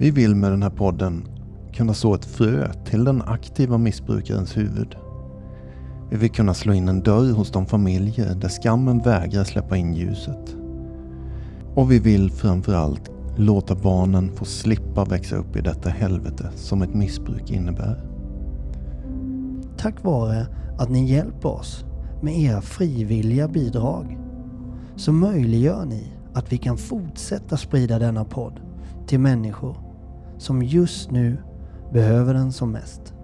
Vi vill med den här podden kunna så ett frö till den aktiva missbrukarens huvud. Vi vill kunna slå in en dörr hos de familjer där skammen vägrar släppa in ljuset. Och vi vill framförallt låta barnen få slippa växa upp i detta helvete som ett missbruk innebär. Tack vare att ni hjälper oss med era frivilliga bidrag så möjliggör ni att vi kan fortsätta sprida denna podd till människor som just nu behöver den som mest.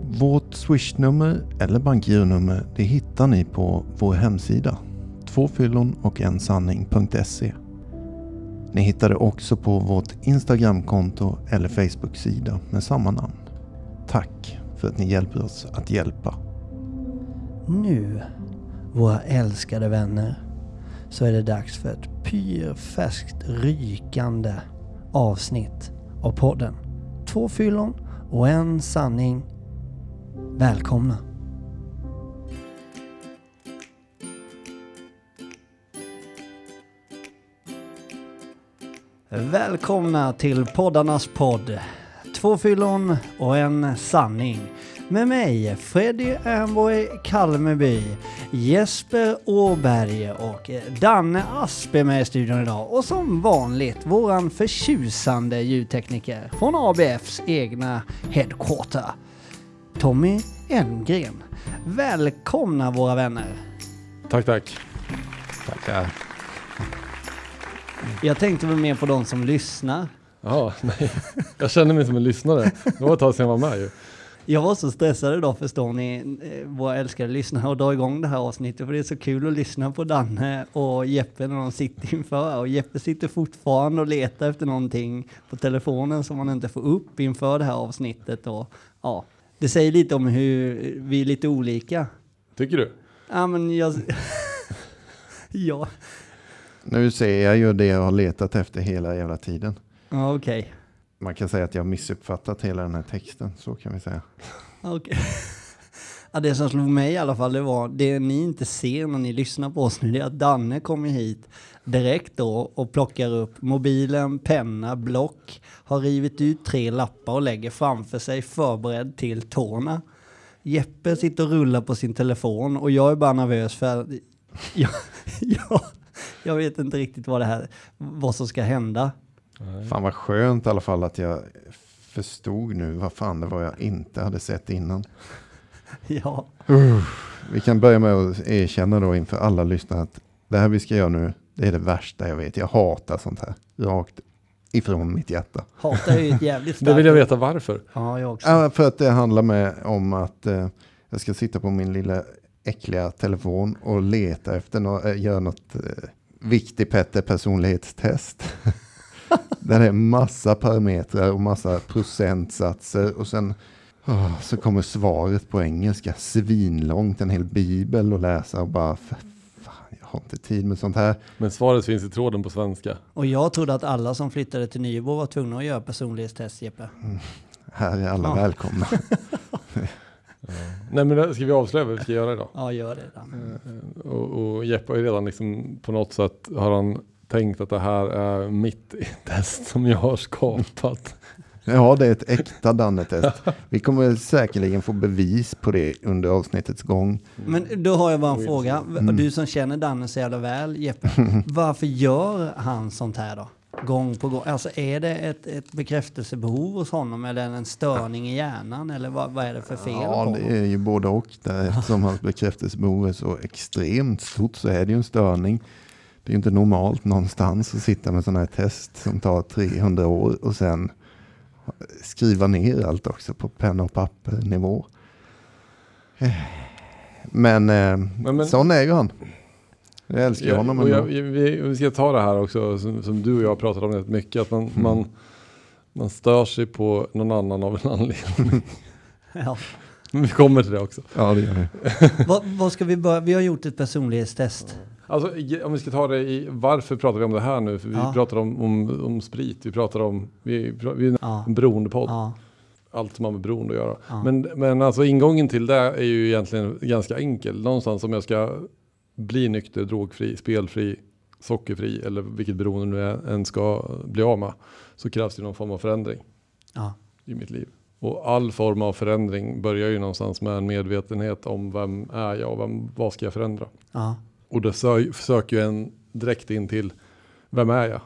Vårt swishnummer eller bankgironummer det hittar ni på vår hemsida tvåfyllon och en sanning.se. Ni hittar det också på vårt Instagramkonto eller Facebook-sida med samma namn. Tack för att ni hjälper oss att hjälpa. Nu, våra älskade vänner, så är det dags för ett pyrfärskt rykande avsnitt av podden. Två fyllon och en sanning. Välkomna! Välkomna till poddarnas podd. Två fyllon och en sanning. Med mig, Freddy Ernborg Kalmeby, Jesper Åberg och Danne Asp är med i studion idag. Och som vanligt, våran förtjusande ljudtekniker från ABFs egna headquarter, Tommy Elmgren. Välkomna våra vänner! Tack, tack. Tackar. Jag tänkte väl mer på de som lyssnar. Jaha, nej. Jag känner mig som en lyssnare. Det var ett tag sedan jag var med ju. Jag var så stressad idag förstår ni, eh, våra älskade lyssnare, och dra igång det här avsnittet. För det är så kul att lyssna på Danne och Jeppe när de sitter inför. Och Jeppe sitter fortfarande och letar efter någonting på telefonen som man inte får upp inför det här avsnittet. Och, ja, det säger lite om hur vi är lite olika. Tycker du? Ja, men jag... ja, Nu ser jag ju det jag har letat efter hela jävla tiden. ja okej. Man kan säga att jag har missuppfattat hela den här texten, så kan vi säga. Okay. Ja, det som slog mig i alla fall, det var det ni inte ser när ni lyssnar på oss nu, det är att Danne kommer hit direkt då och plockar upp mobilen, penna, block, har rivit ut tre lappar och lägger framför sig förberedd till tårna. Jeppe sitter och rullar på sin telefon och jag är bara nervös för jag, jag, jag vet inte riktigt vad det här, vad som ska hända. Fan vad skönt i alla fall att jag förstod nu vad fan det var jag inte hade sett innan. Ja, Vi kan börja med att erkänna då inför alla lyssnare att det här vi ska göra nu, det är det värsta jag vet. Jag hatar sånt här, rakt ifrån mitt hjärta. hatar är ju ett jävligt Det vill jag veta varför. Ja, jag också. Ja, för att det handlar med om att eh, jag ska sitta på min lilla äckliga telefon och leta efter något, eh, göra något eh, viktig Petter personlighetstest. Där det är massa parametrar och massa procentsatser och sen åh, så kommer svaret på engelska svinlångt, en hel bibel att läsa och bara för fan, jag har inte tid med sånt här. Men svaret finns i tråden på svenska. Och jag trodde att alla som flyttade till Nybro var tvungna att göra personlighetstest, Jeppe. Här är alla Ja. välkomna. Nej men ska vi avslöja vad vi ska göra idag? Ja, gör det. Dan. Eh, Och, och Jeppe har ju redan liksom på något sätt har han tänkt att det här är mitt test som jag har skapat. Ja, det är ett äkta Danne-test. Vi kommer säkerligen få bevis på det under avsnittets gång. Men då har jag bara en fråga. Mm. Du som känner Danne så jävla väl, Jeppe. Varför gör han sånt här då? Gång på gång. Alltså är det ett, ett bekräftelsebehov hos honom eller en störning i hjärnan? Eller vad, vad är det för fel på Ja, honom? det är ju både och. Där, eftersom hans bekräftelsebehov är så extremt stort så är det ju en störning. Det är inte normalt någonstans att sitta med sådana här test som tar 300 år och sen skriva ner allt också på penna och papper nivå. Men, eh, Men, men, sån är ju han. Jag älskar Ja, honom och jag, vi, vi ska ta det här också som, som du och jag har pratat om rätt mycket. Att man, Mm. man, man stör sig på någon annan av en anledning. Ja. Men vi kommer till det också. Ja, det gör vi. vad, vad ska vi börja? Vi har gjort ett personlighetstest. Alltså, om vi ska ta det i, varför pratar vi om det här nu? För vi Ja. pratar om, om, om sprit, vi pratar om, vi, vi är Ja. en beroendepodd. Ja. Allt som har med beroende att göra. Ja. Men, men alltså ingången till det är ju egentligen ganska enkel. Någonstans om jag ska bli nykter, drogfri, spelfri, sockerfri eller vilket beroende nu är, än ska bli av med så krävs det någon form av förändring Ja. i mitt liv. Och all form av förändring börjar ju någonstans med en medvetenhet om vem är jag och vem, vad ska jag förändra. Ja, Och det sö söker ju en direkt in till vem är jag?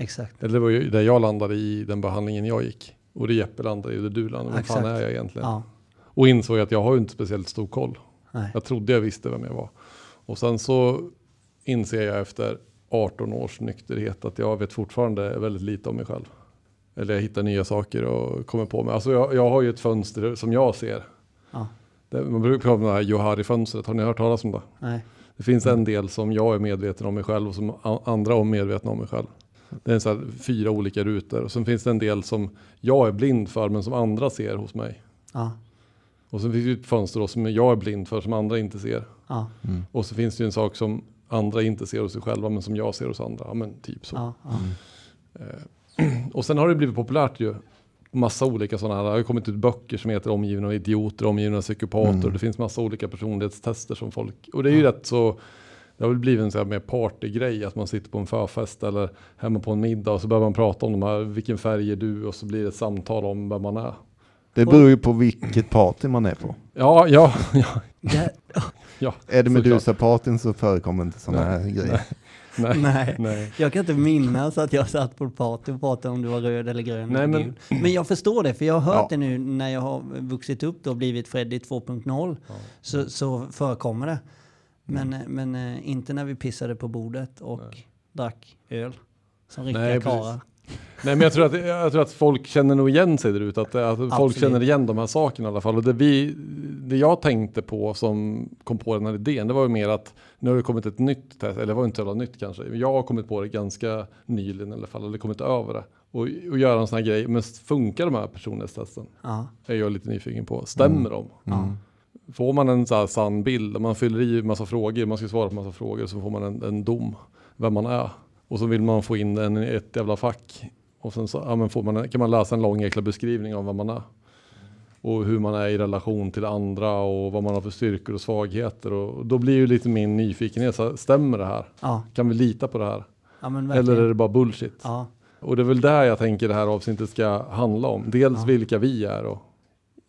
exakt. Eller det var ju där jag landade i den behandlingen jag gick. Och det Jeppe landade i och det du landade Vem fan är jag egentligen? Ja, Och insåg att jag har ju inte speciellt stor koll. nej. Jag trodde jag visste vem jag var. Och sen så inser jag efter 18 års nykterhet att jag vet fortfarande väldigt lite om mig själv. Eller jag hittar nya saker och kommer på mig. Alltså jag, jag har ju ett fönster som jag ser. Ja. Det, man brukar prata om det här Johari-fönstret. Har ni hört talas om det? Nej. Det finns en del som jag är medveten om mig själv och som andra är medvetna om mig själv. Det är en så här fyra olika rutor. Och sen finns det en del som jag är blind för men som andra ser hos mig. Ja, Och sen finns det ett fönster då som jag är blind för som andra inte ser. ja, Mm. Och så finns det ju en sak som andra inte ser hos sig själva men som jag ser hos andra. Ja, men typ så. ja, ja. Eh, och sen har det blivit populärt ju. Massa olika sådana här. Det har kommit ut böcker som heter Omgivna av idioter, omgivna av psykopater. Mm. Det finns massa olika personlighetstester som folk. Och det är ju rätt så. Det har väl blivit en sån här mer partygrej att man sitter på en förfest eller hemma på en middag och så börjar man prata om de här, vilken färg är du och så blir det ett samtal om vem man är. Det beror ju på vilket party man är på. Ja, ja, ja, Det, ja. Är det. Medusa-partyn så förekommer inte sådana här grejer. Nej, nej. nej. Jag kan inte minnas att jag satt på party och pratade om du var röd eller grön Nej, eller men-. Men jag förstår det, för jag har hört Ja. det nu när jag har vuxit upp och blivit Freddy 2.0. Ja. Så, så förekommer det. Men, men eh, inte när vi pissade på bordet och Nej. drack öl. Som riktiga Nej, karlar. Nej men jag tror, att, jag tror att folk känner nog igen sig där ute. Att, att folk Absolut. känner igen de här sakerna i alla fall. Och det, vi, det jag tänkte på som kom på den här idén. Det var ju mer att nu har det kommit ett nytt test. Eller det var inte så nytt kanske. Jag har kommit på det ganska nyligen i alla fall. Eller kommit över det. Och, och göra en sån här grej. Men funkar de här personlighetstesten? Ja, Är jag lite nyfiken på. Stämmer de? ja, Får man en så här sann bild, man fyller i massa frågor, man ska svara på massa frågor, så får man en, en dom, vem man är. Och så vill man få in den i ett jävla fack. Och sen så ja, men får man, kan man läsa en lång jäkla beskrivning av vem man är. Och hur man är i relation till andra och vad man har för styrkor och svagheter. Och då blir ju lite min nyfikenhet, så här, stämmer det här? ja, Kan vi lita på det här? ja. Eller är det bara bullshit? Ja, Och det är väl där jag tänker det här avsnittet ska handla om. Dels vilka vi är och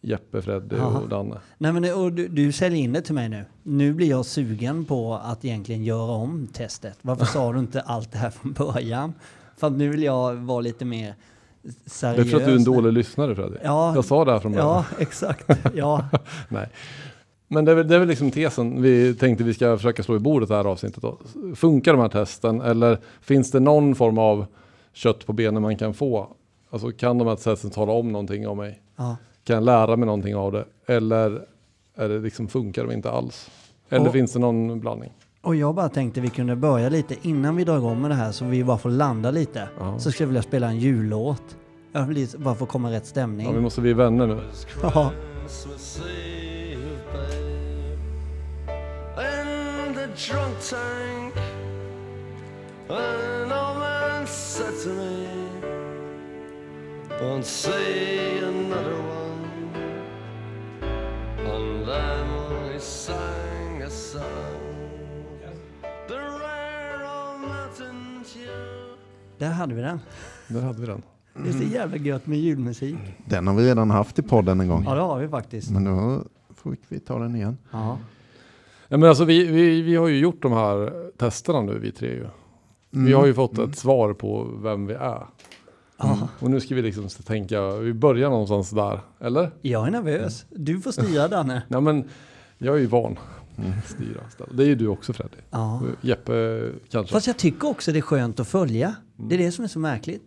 Jeppe, Freddy och Danne. Nej men och du, du säljer in det till mig nu. Nu blir jag sugen på att egentligen göra om testet. Varför sa du inte allt det här från början? För att nu vill jag vara lite mer Det seriös. är för att du är en dålig lyssnare Freddy. Ja, Jag sa det här från början. ja exakt. Ja, Nej. Men det är, väl, det är väl liksom tesen vi tänkte vi ska försöka slå i bordet det här avsnittet. Då. Funkar de här testen eller finns det någon form av kött på benen man kan få? Alltså kan de här testen tala om någonting om mig? ja. Kan jag lära mig någonting av det? Eller är det liksom, funkar de inte alls? Eller Och- finns det någon blandning? Och jag bara tänkte vi kunde börja lite innan vi drar igång med det här så vi bara får landa lite. Ja. Så skulle jag vilja spela en jullåt. Jag vill bara få komma i rätt stämning. Ja, vi måste bli vänner nu. Ja. Christmas Där hade vi den. Där hade vi den. Det är så jävla gött med julmusik. Den har vi redan haft i podden en gång. Ja det har vi faktiskt. Men då får vi ta den igen. Ja. Ja, men alltså, vi, vi, vi har ju gjort de här testerna nu vi tre ju. Vi har ju fått ett svar på vem vi är. Ja. Och nu ska vi liksom tänka, vi börjar någonstans där, eller? Jag är nervös. Du får styra Danne. Nej men, jag är ju van styra. Det är ju du också Freddy. Ja. Jeppe kanske. Fast jag tycker också det är skönt att följa. Det är det som är så märkligt.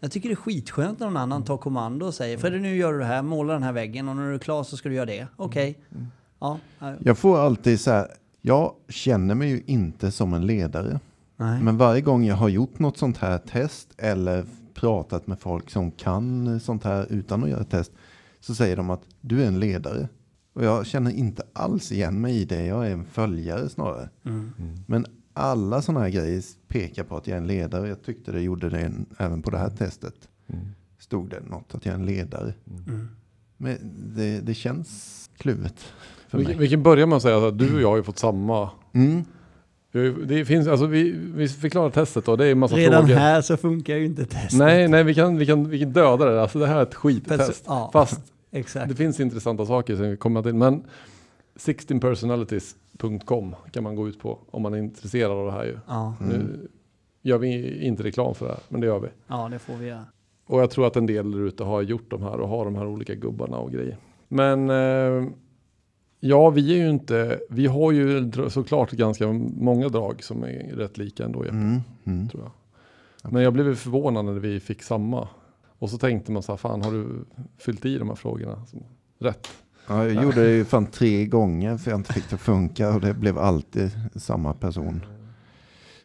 Jag tycker det är skitskönt när någon annan tar kommando och säger Fredrik nu gör du det här, måla den här väggen och när du är klar så ska du göra det. Okej. Ja. ja, Jag får alltid så här, jag känner mig ju inte som en ledare. Nej. Men varje gång jag har gjort något sånt här test eller pratat med folk som kan sånt här utan att göra ett test så säger de att du är en ledare. Och jag känner inte alls igen mig i det. Jag är en följare snarare. Mm. Men alla sådana här grejer pekar på att jag är en ledare. Jag tyckte det gjorde det även på det här testet. Stod det något att jag är en ledare. Mm. Men det, det känns kluvet för Vi, mig. vi kan börja med att säga att du och jag har ju fått samma Mm. Vi- Det finns, alltså vi, vi förklarar testet då, det är en massa Redan frågor. här så funkar ju inte testet. Nej, nej, vi kan, vi kan, vi kan döda det. Alltså det här är ett skittest. Ja, Fast exakt. det finns intressanta saker som vi kommer till. Men 16personalities.com kan man gå ut på om man är intresserad av det här ju. Ja, Mm. Nu gör vi inte reklam för det här, men det gör vi. ja, det får vi göra. Och jag tror att en del där ute har gjort de här och har de här olika gubbarna och grejer. Men eh, ja, vi är ju inte, vi har ju såklart ganska många drag som är rätt lika ändå, Jeppe, Mm. Mm. tror jag. Men jag blev förvånad när vi fick samma. Och så tänkte man så här, fan har du fyllt i de här frågorna rätt? Ja, jag gjorde det ju fan tre gånger för jag inte fick det att funka och det blev alltid samma person.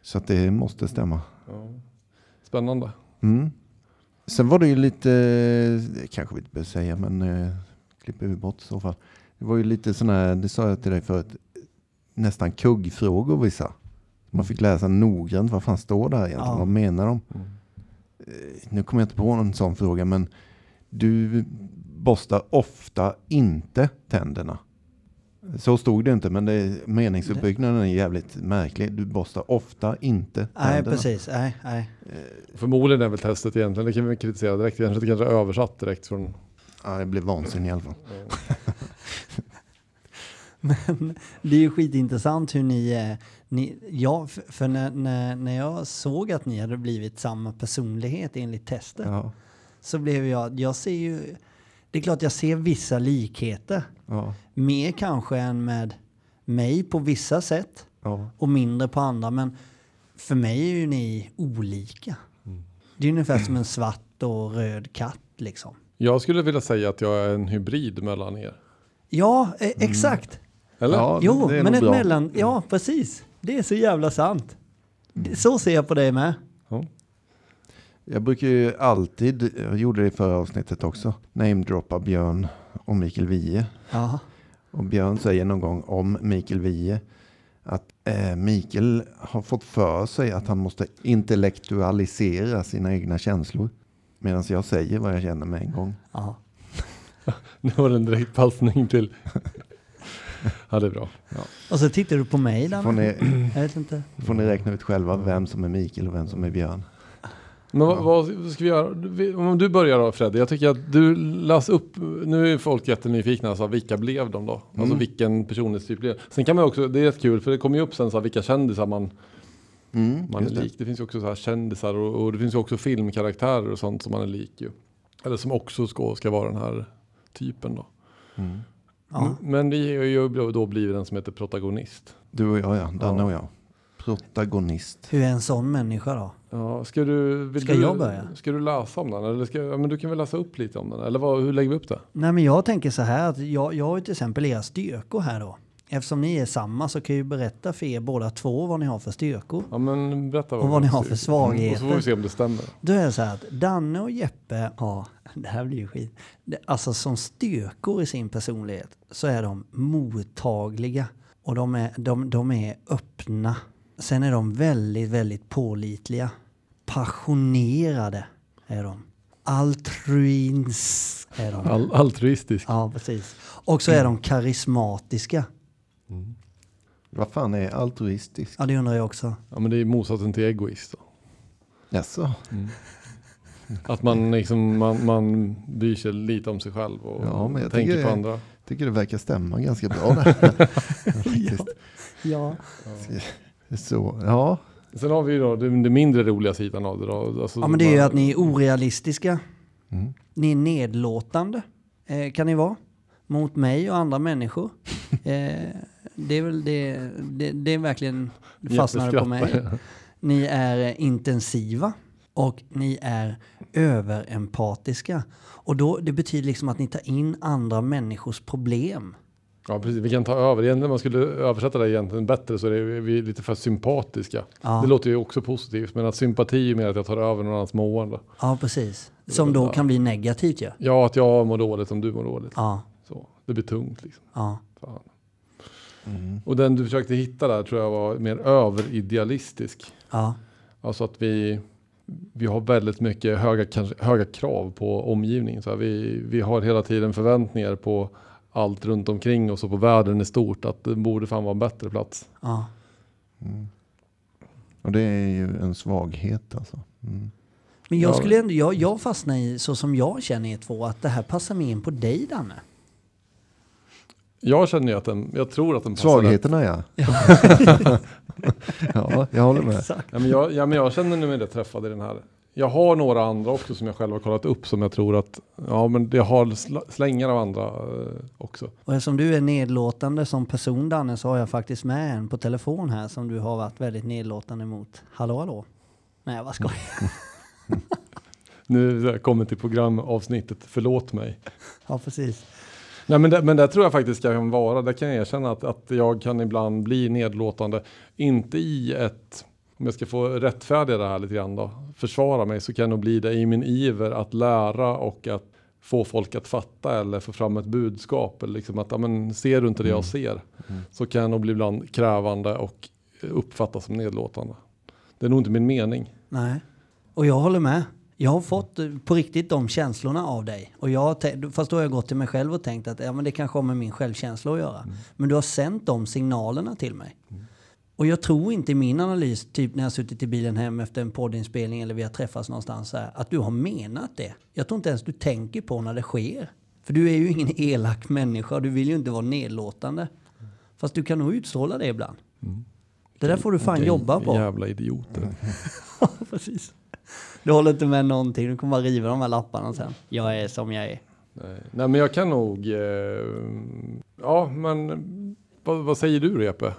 Så att det måste stämma. Ja. Spännande. Mm. Sen var det ju lite, det kanske vi inte behöver säga men eh, klipper vi bort i så fall. Det var ju lite sådana här, det sa jag till dig förut, nästan kuggfrågor vissa. Man fick läsa noggrant vad fan står där egentligen, Ja. vad menar de? Mm. Eh, Nu kommer jag inte på någon sån fråga men du borstar ofta inte tänderna. Så stod det inte men det, meningsuppbyggnaden är jävligt märklig. Du borstar ofta inte tänderna. Nej, precis. Nej, nej. Förmodligen är väl testet egentligen, det kan vi kritisera direkt, det kanske är översatt direkt från... Ja, jag blev vansinnig i alla fall. Men det är ju skitintressant hur ni är. Ni, ja, för, för när, när, när jag såg att ni hade blivit samma personlighet enligt testet Ja, så blev jag, jag ser ju, det är klart jag ser vissa likheter. ja, Mer kanske än med mig på vissa sätt ja. och mindre på andra. Men för mig är ju ni olika. Det är ungefär som en svart och röd katt liksom. Jag skulle vilja säga att jag är en hybrid mellan er. Ja, eh, exakt. Eller? Ja, Jo, men ett bra. mellan... Ja, precis. Det är så jävla sant. Så ser jag på dig med. Jag brukar ju alltid, jag gjorde det i förra avsnittet också, namedroppa Björn och Mikael Wiehe. Och Björn säger någon gång om Mikael Wiehe att eh, Mikael har fått för sig att han måste intellektualisera sina egna känslor. Medan jag säger vad jag känner med en gång. ja. Nu var det en direkt passning till... ja, det är bra. Och så tittar du på mig där. Får ni, Jag vet inte. får ni räkna ut själva vem som är Mikael och vem som är Björn. Men vad, vad ska vi göra? Om du börjar då Fred, jag tycker att du läs upp, nu är folk jättenyfikna, alltså, vilka blev de då? Alltså Mm. vilken personlighetstyp blev Sen kan man också, det är rätt kul för det kommer ju upp sen så här, vilka kändisar man, Mm, man är just det. lik. Det finns ju också så här kändisar och, och det finns ju också filmkaraktärer och sånt som man är lik ju. Eller som också ska, ska vara den här typen då. Mm. Ja. Men, vi har ju då blivit den som heter protagonist. Du och jag ja, Danne Ja. och jag. Protagonist. Hur är en sån människa då? Ja, ska du, vill Ska du, jag börja? Ska du läsa om den? Eller ska, ja, men du kan väl läsa upp lite om den? Eller vad, hur lägger vi upp det? Nej, men jag tänker så här att jag, jag har ju till exempel era styrkor här då. Eftersom ni är samma så kan jag ju berätta för er båda två vad ni har för styrkor. Ja, men berätta Och vad ni har för Och så får vi svagheter. se om det stämmer. Då är det så här att Danne och Jeppe har, det här blir ju skit, alltså som styrkor i sin personlighet så är de mottagliga och de är, de, de är öppna. Sen är de väldigt, väldigt pålitliga. Passionerade är de. Altruins är de. All, altruistisk. Ja, precis. Och så är de karismatiska. Vad fan är altruistisk? Ja, det undrar jag också. Ja, men det är motsatsen till egoist. Då. Jaså? Att man, liksom, man, man bryr sig lite om sig själv och Ja, men jag tänker tycker- på andra. Tycker det verkar stämma ganska bra där. Faktiskt. Ja. Så, ja. Sen har vi ju då den, den mindre roliga sidan av det. Då. Alltså, ja, men det är ju att ni är orealistiska. Mm. Ni är nedlåtande, eh, kan ni vara, mot mig och andra människor. Eh, det är väl det, det, det är verkligen fastnade på mig. Ni är intensiva och ni är överempatiska. Och då, det betyder liksom att ni tar in andra människors problem. Ja, precis. Vi kan ta över. Egentligen, man skulle översätta det egentligen bättre så är vi lite för sympatiska. Ja, Det låter ju också positivt, men att sympati är mer att jag tar över någon annans mående. ja precis. Som då kan bli negativt ju. Ja. Ja, att jag mår dåligt om du mår dåligt. ja, Så, det blir tungt liksom. ja. Fan. Mm. Och den du försökte hitta där tror jag var mer överidealistisk. ja. Alltså att vi, vi har väldigt mycket höga, kanske, höga krav på omgivningen. Så här, vi, vi har hela tiden förväntningar på allt runt omkring oss och på världen i stort. Att det borde fan vara en bättre plats. ja. Mm. Och det är ju en svaghet alltså. Mm. Men jag Ja. skulle ändå, jag, jag fastnar i, så som jag känner er två, att det här passar mer in på dig Danne. Jag känner ju att den, jag tror att den passar rätt. Svagheterna ja. ja, jag håller med. Exakt. Ja men, jag, ja, men jag känner mig rätt träffad i den här. Jag har några andra också som jag själv har kollat upp som jag tror att, ja men det har sl- slängar av andra eh, också. Och eftersom du är nedlåtande som person Danne så har jag faktiskt med en på telefon här som du har varit väldigt nedlåtande mot. Hallå hallå? Nej vad skojar. Nu jag kommit till programavsnittet, förlåt mig. Ja precis. Nej men det, men det tror jag faktiskt kan vara, det kan jag erkänna att, att jag kan ibland bli nedlåtande. Inte i ett, om jag ska få rättfärdiga det här lite grann då, försvara mig så kan jag nog bli det i min iver att lära och att få folk att fatta eller få fram ett budskap. Eller liksom att, men, ser du inte det jag ser? Så kan jag nog bli ibland krävande och uppfattas som nedlåtande. Det är nog inte min mening. Nej. Och jag håller med. Jag har fått eh, på riktigt de känslorna av dig. Och jag har fast då har jag gått till mig själv och tänkt att ja, men det kanske har med min självkänsla att göra. Men du har sänt de signalerna till mig. Och jag tror inte i min analys, typ när jag suttit i bilen hem efter en poddinspelning eller vi har träffats någonstans här, att du har menat det. Jag tror inte ens du tänker på när det sker. För du är ju ingen elak människa och du vill ju inte vara nedlåtande. Fast du kan nog utstråla det ibland. Det där får du fan jobba på. Jävla idioter. Ja, precis. Du håller inte med någonting, du kommer bara riva de här lapparna sen. Jag är som jag är. Nej. Nej men jag kan nog, eh, ja men vad, vad säger du Repe?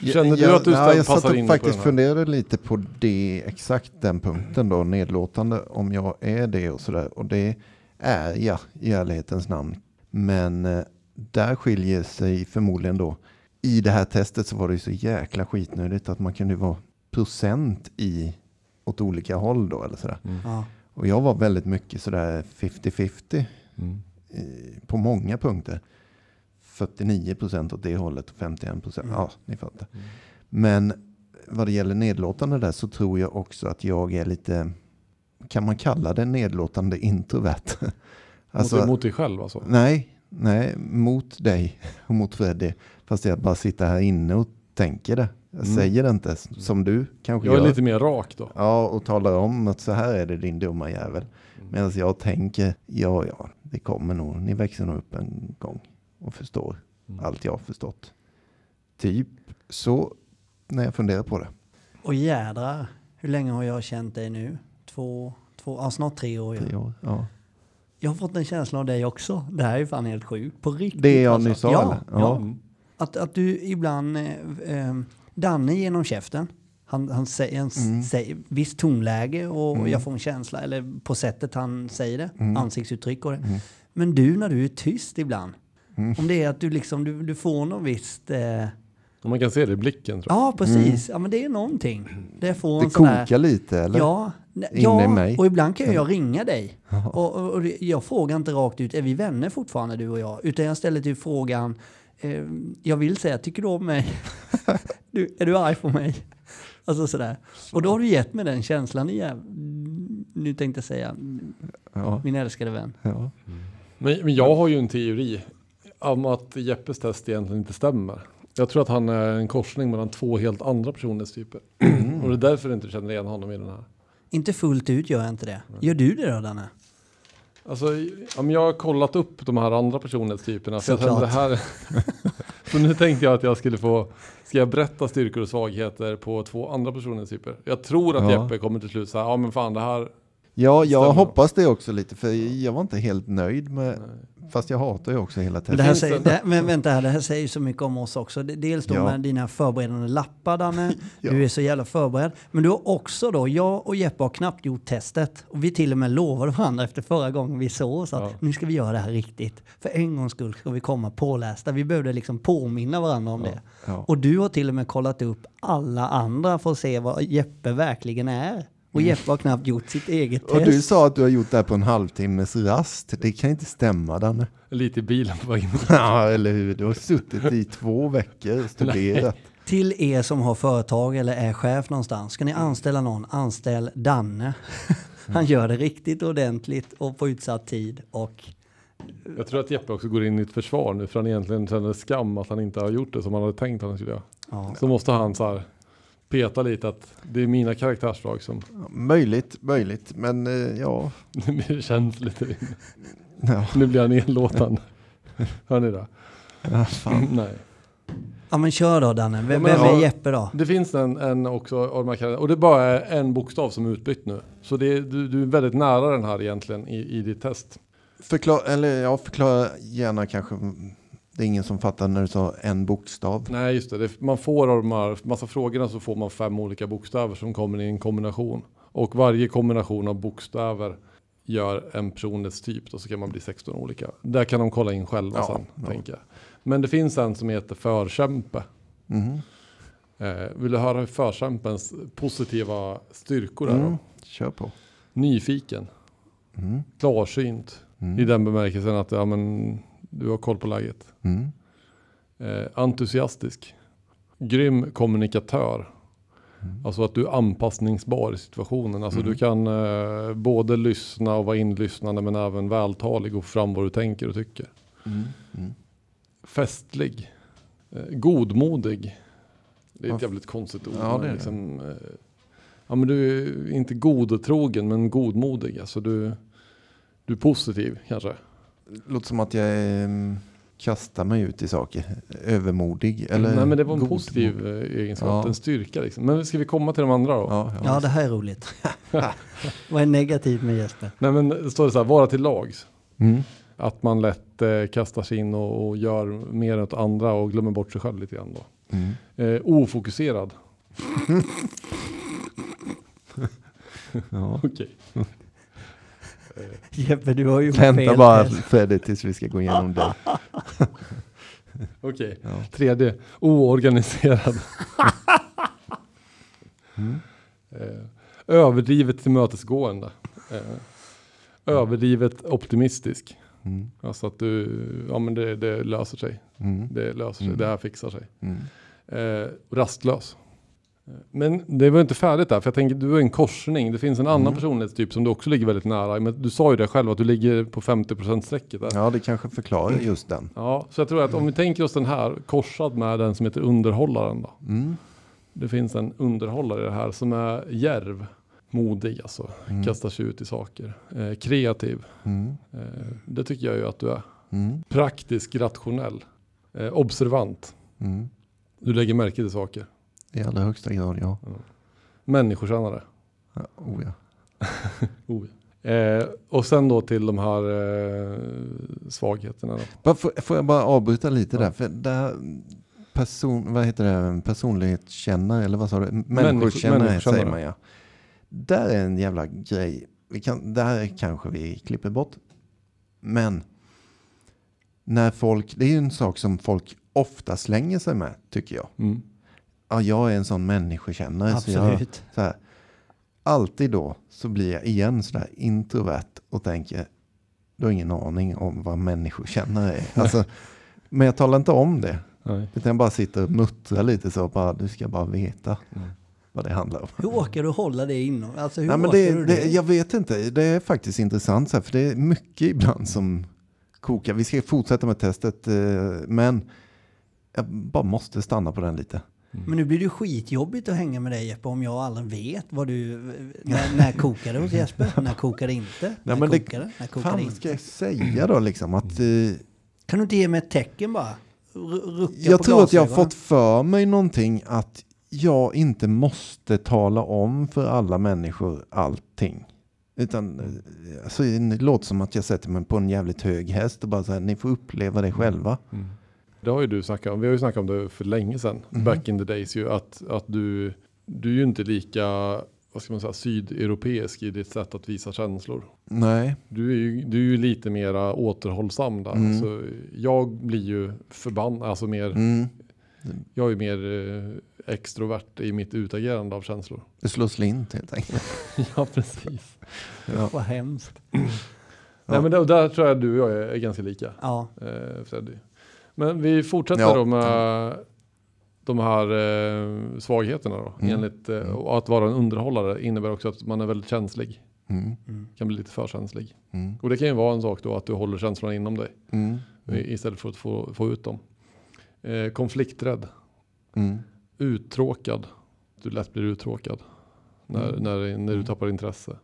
Känner du Jag- att du ja, Jag satt och faktiskt funderade lite på det, exakt den punkten då, nedlåtande, om jag är det och sådär. Och det är jag i ärlighetens namn. Men eh, där skiljer sig förmodligen då, i det här testet så var det ju så jäkla skitnödigt att man kunde vara procent i åt olika håll då eller sådär. Ja. Och jag var väldigt mycket sådär 50-50 Mm. i- på många punkter. 49 procent åt det hållet och 51 procent. Ja, ni fattar. Men vad det gäller nedlåtande där så tror jag också att jag är lite, kan man kalla det nedlåtande introvert? mot, mot dig själv alltså? Nej, nej, mot dig och mot Freddy. Fast jag bara sitter här inne och tänker det. Jag Mm. säger det inte som du kanske Jag är gör. lite mer rak då. Ja, och talar om att så här är det din dumma jävel. Mm. Medan jag tänker, ja, ja, det kommer nog, ni växer nog upp en gång och förstår Mm. allt jag har förstått. Typ så när jag funderar på det. Och jädrar, hur länge har jag känt dig nu? Två, två ja, snart tre år. Tre Ja. år. Ja. Jag har fått en känsla av dig också. Det här är fan helt sjukt. På riktigt. Det jag alltså. nyss sa ja, eller? Ja. Mm. Att, att du ibland, eh, eh, Danne genom käften, han, han säger en Mm. säger, visst tonläge och Mm. jag får en känsla, eller på sättet han säger det, Mm. ansiktsuttryck och det. Mm. Men du när du är tyst ibland, Mm. om det är att du liksom, du, du får något visst, eh, Man kan se det i blicken tror jag. ja precis, ja men det är någonting. Det får Det en sån där, kokar lite eller? Ja, ja i mig. och ibland kan jag ringa dig. Och, och, och jag frågar inte rakt ut, är vi vänner fortfarande du och jag? Utan jag ställer till frågan, eh, jag vill säga, tycker du om mig? du, är du arg på mig? Alltså sådär. Och då har du gett mig den känslan igen. Nu tänkte jag säga, Ja, min älskade vän. ja. Men, men jag har ju en teori om att Jeppes test egentligen inte stämmer. Jag tror att han är en korsning mellan två helt andra personlighetstyper. Och det är därför du inte känner igen honom i den här. Inte fullt ut gör jag inte det. Gör du det då Danne? Alltså, men jag har kollat upp de här andra personlighetstyperna. Jag kände det här, så nu tänkte jag att jag skulle få, ska jag berätta styrkor och svagheter på två andra personlighetstyper? Jag tror att Ja. Jeppe kommer till slut säga, ja men fan det här, ja, jag Stämmer. hoppas det också lite för jag var inte helt nöjd med, fast jag hatar ju också hela Men det här testet. säger, det, här- men vänta här, det här säger ju så mycket om oss också. Det- Dels då Ja. med dina förberedande lappar Danne, Ja. du är så jävla förberedd. Men du har också då, jag och Jeppe har knappt gjort testet. Och vi till och med lovade varandra efter förra gången vi såg oss att Ja. nu ska vi göra det här riktigt. För en gångs skull ska vi komma pålästa. Vi behövde liksom påminna varandra om det. Ja. Och du har till och med kollat upp alla andra för att se vad Jeppe verkligen är. Och Jeppe har knappt gjort sitt eget test. Och du sa att du har gjort det här på en halvtimmes rast. Det kan inte stämma Danne. lite i bilen på vägen. Ja, eller hur? Du har suttit i två veckor och studerat. Till er som har företag eller är chef någonstans, ska ni anställa någon, anställ Danne. Han gör det riktigt ordentligt och på utsatt tid. Och Jag tror att Jeppe också går in i ett försvar nu för han egentligen känner skam att han inte har gjort det som han hade tänkt att han skulle göra. ja, Så måste han så här peta lite att det är mina karaktärsdrag som Ja, möjligt, möjligt, men eh, ja. nu blir det känsligt. ja. Nu blir han nedlåtande. Hör ni det? ja fan. Nej. Ja men kör då Danne, vem, Ja, vem är. Jeppe då? Det finns en, en också av de här och det är bara en bokstav som är utbytt nu. Så det du, du är väldigt nära den här egentligen i, i ditt test. Förklara, eller ja, förklara gärna kanske. Det är ingen som fattar när du sa en bokstav. Nej, just det. det. Man får av de här massa frågorna så får man fem olika bokstäver som kommer i en kombination. Och varje kombination av bokstäver gör en personlighetstyp. Då så kan man bli 16 olika. Där kan de kolla in själva Ja, sen, ja. tänker jag. Men det finns en som heter förkämpe. Mhm. Eh, vill du höra förkämpens positiva styrkor är? Mm. då? Kör på. Nyfiken, Mm. klarsynt. Mm. I den bemärkelsen att ja, men, du har koll på läget. Mm. Eh, entusiastisk. Grym kommunikatör. Mm. Alltså att du är anpassningsbar i situationen. Alltså Mm. du kan eh, både lyssna och vara inlyssnande men även vältalig och få fram vad du tänker och tycker. Mm. Mm. Festlig. Eh, godmodig. Det är ett jävligt konstigt ord. ja, det är det. liksom, eh, ja, men du är inte godtrogen men godmodig. Alltså du, du är positiv kanske. Låter som att jag mm, kastar mig ut i saker. Övermodig. Eller Nej men det var en god- positiv eh, egenskap, Ja. en styrka liksom. Men ska vi komma till de andra då? Ja, ja. Ja det här är roligt. Vad är negativt med Jesper? Nej men det står det så här, vara till lags. Mm. Att man lätt eh, kastar sig in och, och gör mer åt andra och glömmer bort sig själv lite grann då. Mm. Eh, ofokuserad. Ja. Okej. Jeppe du har ju Vänta fel bara. Fredrik tills vi ska gå igenom det. Okej. Ja. Tredje, oorganiserad. Mm. Eh, överdrivet tillmötesgående. Eh, överdrivet optimistisk. Mm. Alltså att du, ja men det, det löser sig. Mm. Det löser sig, Mm. det här fixar sig. Mm. Eh, rastlös. Men det var inte färdigt där, för jag tänker du är en korsning. Det finns en annan Mm. personlighetstyp som du också ligger väldigt nära. Men du sa ju det själv att du ligger på 50% strecket där. Ja. Ja, det kanske förklarar just den. så jag tror att om vi tänker oss den här korsad med den som heter underhållaren då. Mm. Det finns en underhållare i det här som är järv, modig alltså, Mm. kastar sig ut i saker, eh, kreativ. Mm. Eh, det tycker jag ju att du är. Mm. Praktisk, rationell, eh, observant. Mm. Du lägger märke till saker. I allra högsta grad, ja. Människokännare. ja. Oh, ja. Oh. Eh, och sen då till de här eh, svagheterna. Bara, får, får jag bara avbryta lite Ja. där? För där person, vad heter det? Personlighetskännare, eller vad sa du? Människo- Människokännare människokännare. säger man ja. Där är en jävla grej. Vi kan, där kanske vi klipper bort. Men när folk, det är ju en sak som folk ofta slänger sig med, tycker jag. Mm. Ja, jag är en sån människokännare. Så jag, Absolut. så här, alltid då så blir jag igen sådär introvert och tänker, du har ingen aning om vad människokännare är. Alltså, men jag talar inte om det. Nej. Utan jag bara sitter och muttrar lite så, bara, du ska bara veta Mm. vad det handlar om. Hur orkar du hålla det inom? Alltså hur Nej, men det, du det? det, jag vet inte, det är faktiskt intressant så här, för det är mycket ibland som kokar. Vi ska fortsätta med testet, eh, men jag bara måste stanna på den lite. Men nu blir det skitjobbigt att hänga med dig Jeppe om jag aldrig vet vad du... När, när kokar det hos Jesper? När kokar det inte? När det- kokar det? När kokar det Fan inte? ska jag säga då liksom att eh, Kan du inte ge mig ett tecken bara? Rucka Jag tror att jag har fått för mig någonting att jag inte måste tala om för alla människor allting. Utan eh, alltså, det låter som att jag sätter mig på en jävligt hög häst och bara säger ni får uppleva det själva. Mm. Det har ju du snackat om. Vi har ju snackat om det för länge sedan. Mhm. Back in the days ju. Att, att du, du är ju inte lika, vad ska man säga, sydeuropeisk i ditt sätt att visa känslor. Nej. Du är ju, du är ju lite mera återhållsam där. Mm. Så jag blir ju förbannad, alltså mer, Mm. jag är mer eh, extrovert i mitt utagerande av känslor. Det slår slint helt enkelt. ja, precis. Ja. Vad hemskt. Nej, men där, där tror jag du och jag är, är ganska lika, Ja. eh, Freddy. Men vi fortsätter Ja. då med de här eh, svagheterna då. Mm. Enligt, eh, Mm. och att vara en underhållare innebär också att man är väldigt känslig. Mm. Mm. Kan bli lite för känslig. Mm. Och det kan ju vara en sak då att du håller känslorna inom dig. Mm. Istället för att få, få ut dem. Eh, konflikträdd. Mm. Uttråkad. du lätt blir uttråkad. När, Mm. när, när du tappar intresse.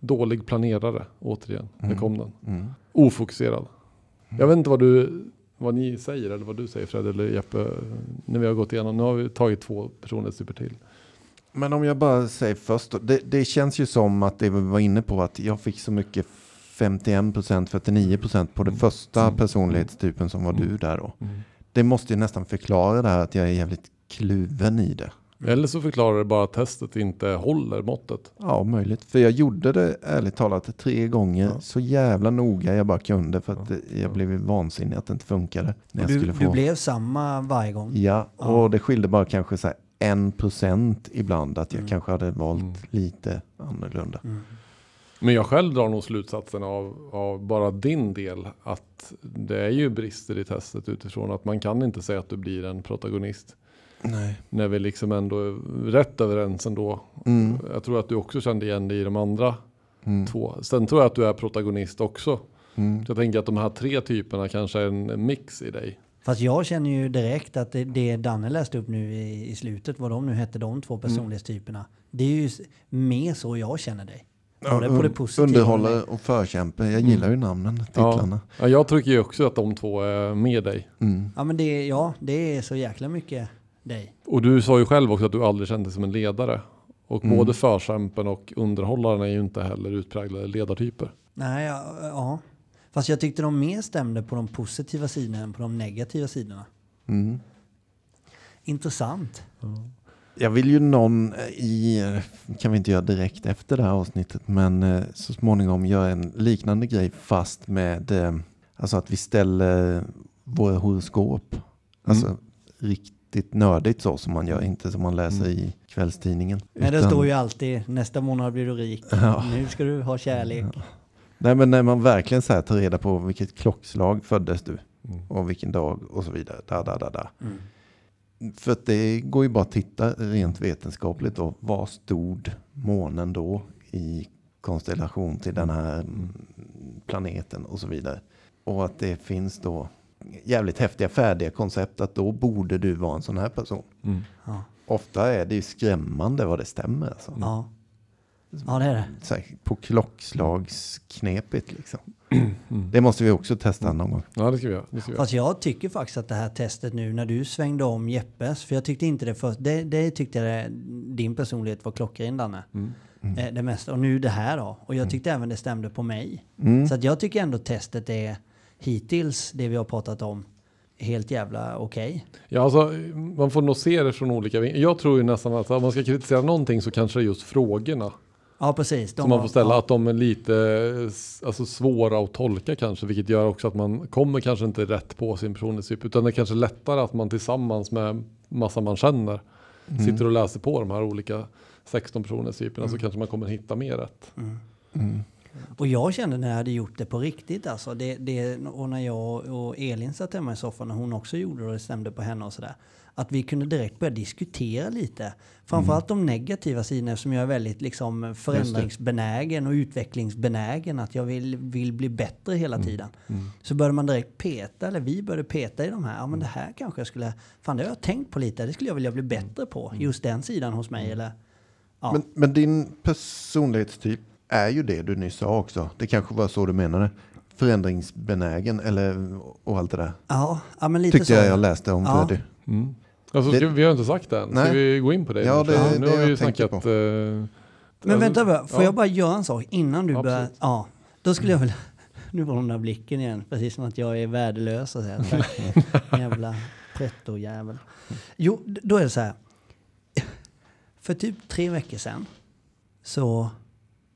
Dålig planerare, återigen. Där Mm. kom den. Mm. Ofokuserad. Jag vet inte vad, du, vad ni säger eller vad du säger Fred eller Jeppe. När vi har gått igenom. Nu har vi tagit två personlighetstyper till. Men om jag bara säger först det, det känns ju som att det vi var inne på att jag fick så mycket 51% 49% på den första Mm. personlighetstypen som var Mm. du där då. Det måste ju nästan förklara det här att jag är jävligt kluven i det. Eller så förklarar det bara att testet inte håller måttet. Ja, möjligt. För jag gjorde det ärligt talat tre gånger Ja. så jävla noga jag bara kunde för att Ja. jag blev vansinnig att det inte funkade. När jag Du, skulle du få... blev samma varje gång. Ja, Ja. och det skilde bara kanske så här en procent ibland att jag Mm. kanske hade valt Mm. lite annorlunda. Mm. Men jag själv drar nog slutsatsen av, av bara din del att det är ju brister i testet utifrån att man kan inte säga att du blir en protagonist. Nej. När vi liksom ändå är rätt överens ändå. Mm. Jag tror att du också kände igen dig i de andra Mm. två. Sen tror jag att du är protagonist också. Mm. Jag tänker att de här tre typerna kanske är en mix i dig. Fast jag känner ju direkt att det, det Danne läste upp nu i, i slutet, vad de nu hette, de två personlighetstyperna. Det är ju mer så jag känner dig. Både på det positiva och Underhållare det- och förkämpe. Jag gillar ju namnen, titlarna. Ja, jag tycker ju också att de två är med dig. Mm. Ja men det, ja, det är så jäkla mycket dig. Och du sa ju själv också att du aldrig kände dig som en ledare. Och Mm. både förkämpen och underhållaren är ju inte heller utpräglade ledartyper. Nej, ja, ja. Fast jag tyckte de mer stämde på de positiva sidorna än på de negativa sidorna. Mm. Intressant. Jag vill ju någon i, kan vi inte göra direkt efter det här avsnittet, men eh, så småningom göra en liknande grej fast med, eh, alltså att vi ställer våra horoskop. Alltså riktigt nördigt så som man gör, inte som man läser Mm. i kvällstidningen. Nej, det Utan- står ju alltid nästa månad blir du rik. Ja. Nu ska du ha kärlek. Nej men när man verkligen så här tar reda på vilket klockslag föddes du Mm. och vilken dag och så vidare. Da, da, da, da. Mm. För att det går ju bara att titta rent vetenskapligt då. Var stod månen då i konstellation till den här mm, planeten och så vidare. Och att det finns då jävligt häftiga färdiga koncept att då borde du vara en sån här person. Mm. Ja. Ofta är det ju skrämmande vad det stämmer. Alltså. Ja. ja, det är det. Så här, på klockslagsknepigt liksom. Mm. Det måste vi också testa någon gång. Ja, det ska vi göra. Det ska vi göra. Fast jag tycker faktiskt att det här testet nu när du svängde om Jeppes, för jag tyckte inte det först, det, det tyckte jag det, din personlighet var klockren Danne. Mm. Eh, Det mesta. Och nu det här då. Och jag tyckte även det stämde på mig. Mm. Så att jag tycker ändå testet är hittills, det vi har pratat om, helt jävla okej. Ja, alltså, man får nog se det från olika vinklar. Jag tror ju nästan att om man ska kritisera någonting så kanske det är just frågorna Ja, precis. De som man får ställa. Ja, Att de är lite alltså, svåra att tolka kanske. Vilket gör också att man kommer kanske inte rätt på sin personlighetstyp. Utan det är kanske lättare att man tillsammans med massa man känner Mm. sitter och läser på de här olika 16 personlighetstyperna. Så kanske man kommer hitta mer rätt. Mm. Och jag kände när jag hade gjort det på riktigt alltså. Det, det, och när jag och Elin satt hemma i soffan och hon också gjorde det och det stämde på henne och sådär. Att vi kunde direkt börja diskutera lite. Framförallt de negativa sidorna eftersom jag är väldigt liksom förändringsbenägen och utvecklingsbenägen. Att jag vill, vill bli bättre hela tiden. Så började man direkt peta, eller vi började peta i de här. Ja men det här kanske jag skulle, fan det har jag tänkt på lite. Det skulle jag vilja bli bättre på. Just den sidan hos mig eller. Ja. Men, men din personlighetstyp är ju det du nyss sa också. Det kanske var så du menade. Förändringsbenägen eller och allt det där. ja, ja men lite Tyckte så. jag jag läste om Ja. Freddy. Mm. Alltså, Det- vi har inte sagt det än. Ska Nej. vi gå in på det? Ja, det- För det nu har vi ju snackat. på. eh, Men alltså- vänta, bara, får ja. jag bara göra en sak innan du börjar? Ja, då skulle jag vilja... Nu var den där blicken igen, precis som att jag är värdelös och så här. Jävla pretto-jävel. Jo, då är det så här. För typ tre veckor sedan så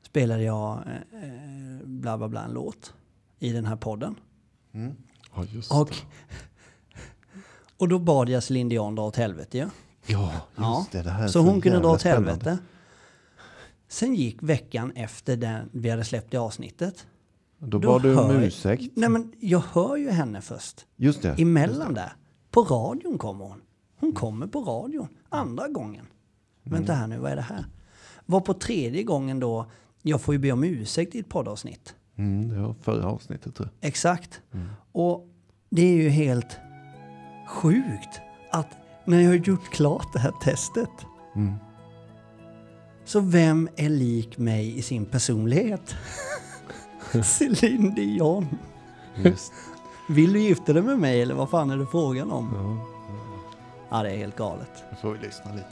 spelade jag eh, bla bla bla en låt i den här podden. Ja, just Och, det. och då bad jag Céline Dion dra åt helvete ju. Ja, just Ja. det. det här är Så hon kunde dra åt spännande. helvete. Sen gick veckan efter den vi hade släppt i avsnittet. Då Då bad du om ursäkt. Nej men jag hör ju henne först. Just det. Emellan där. På radion kommer hon. Hon kommer på radion. Andra gången. Vänta här nu, vad är det här? Var på tredje gången då, jag får ju be om ursäkt i ett poddavsnitt. Mm, det var förra avsnittet tror jag. Exakt. Och det är ju helt sjukt att när jag har gjort klart det här testet Mm. Så vem är lik mig i sin personlighet? Céline Dion. Just. Vill du gifta dig med mig eller vad fan är det frågan om? Ja, det är helt galet. Nu får vi lyssna lite.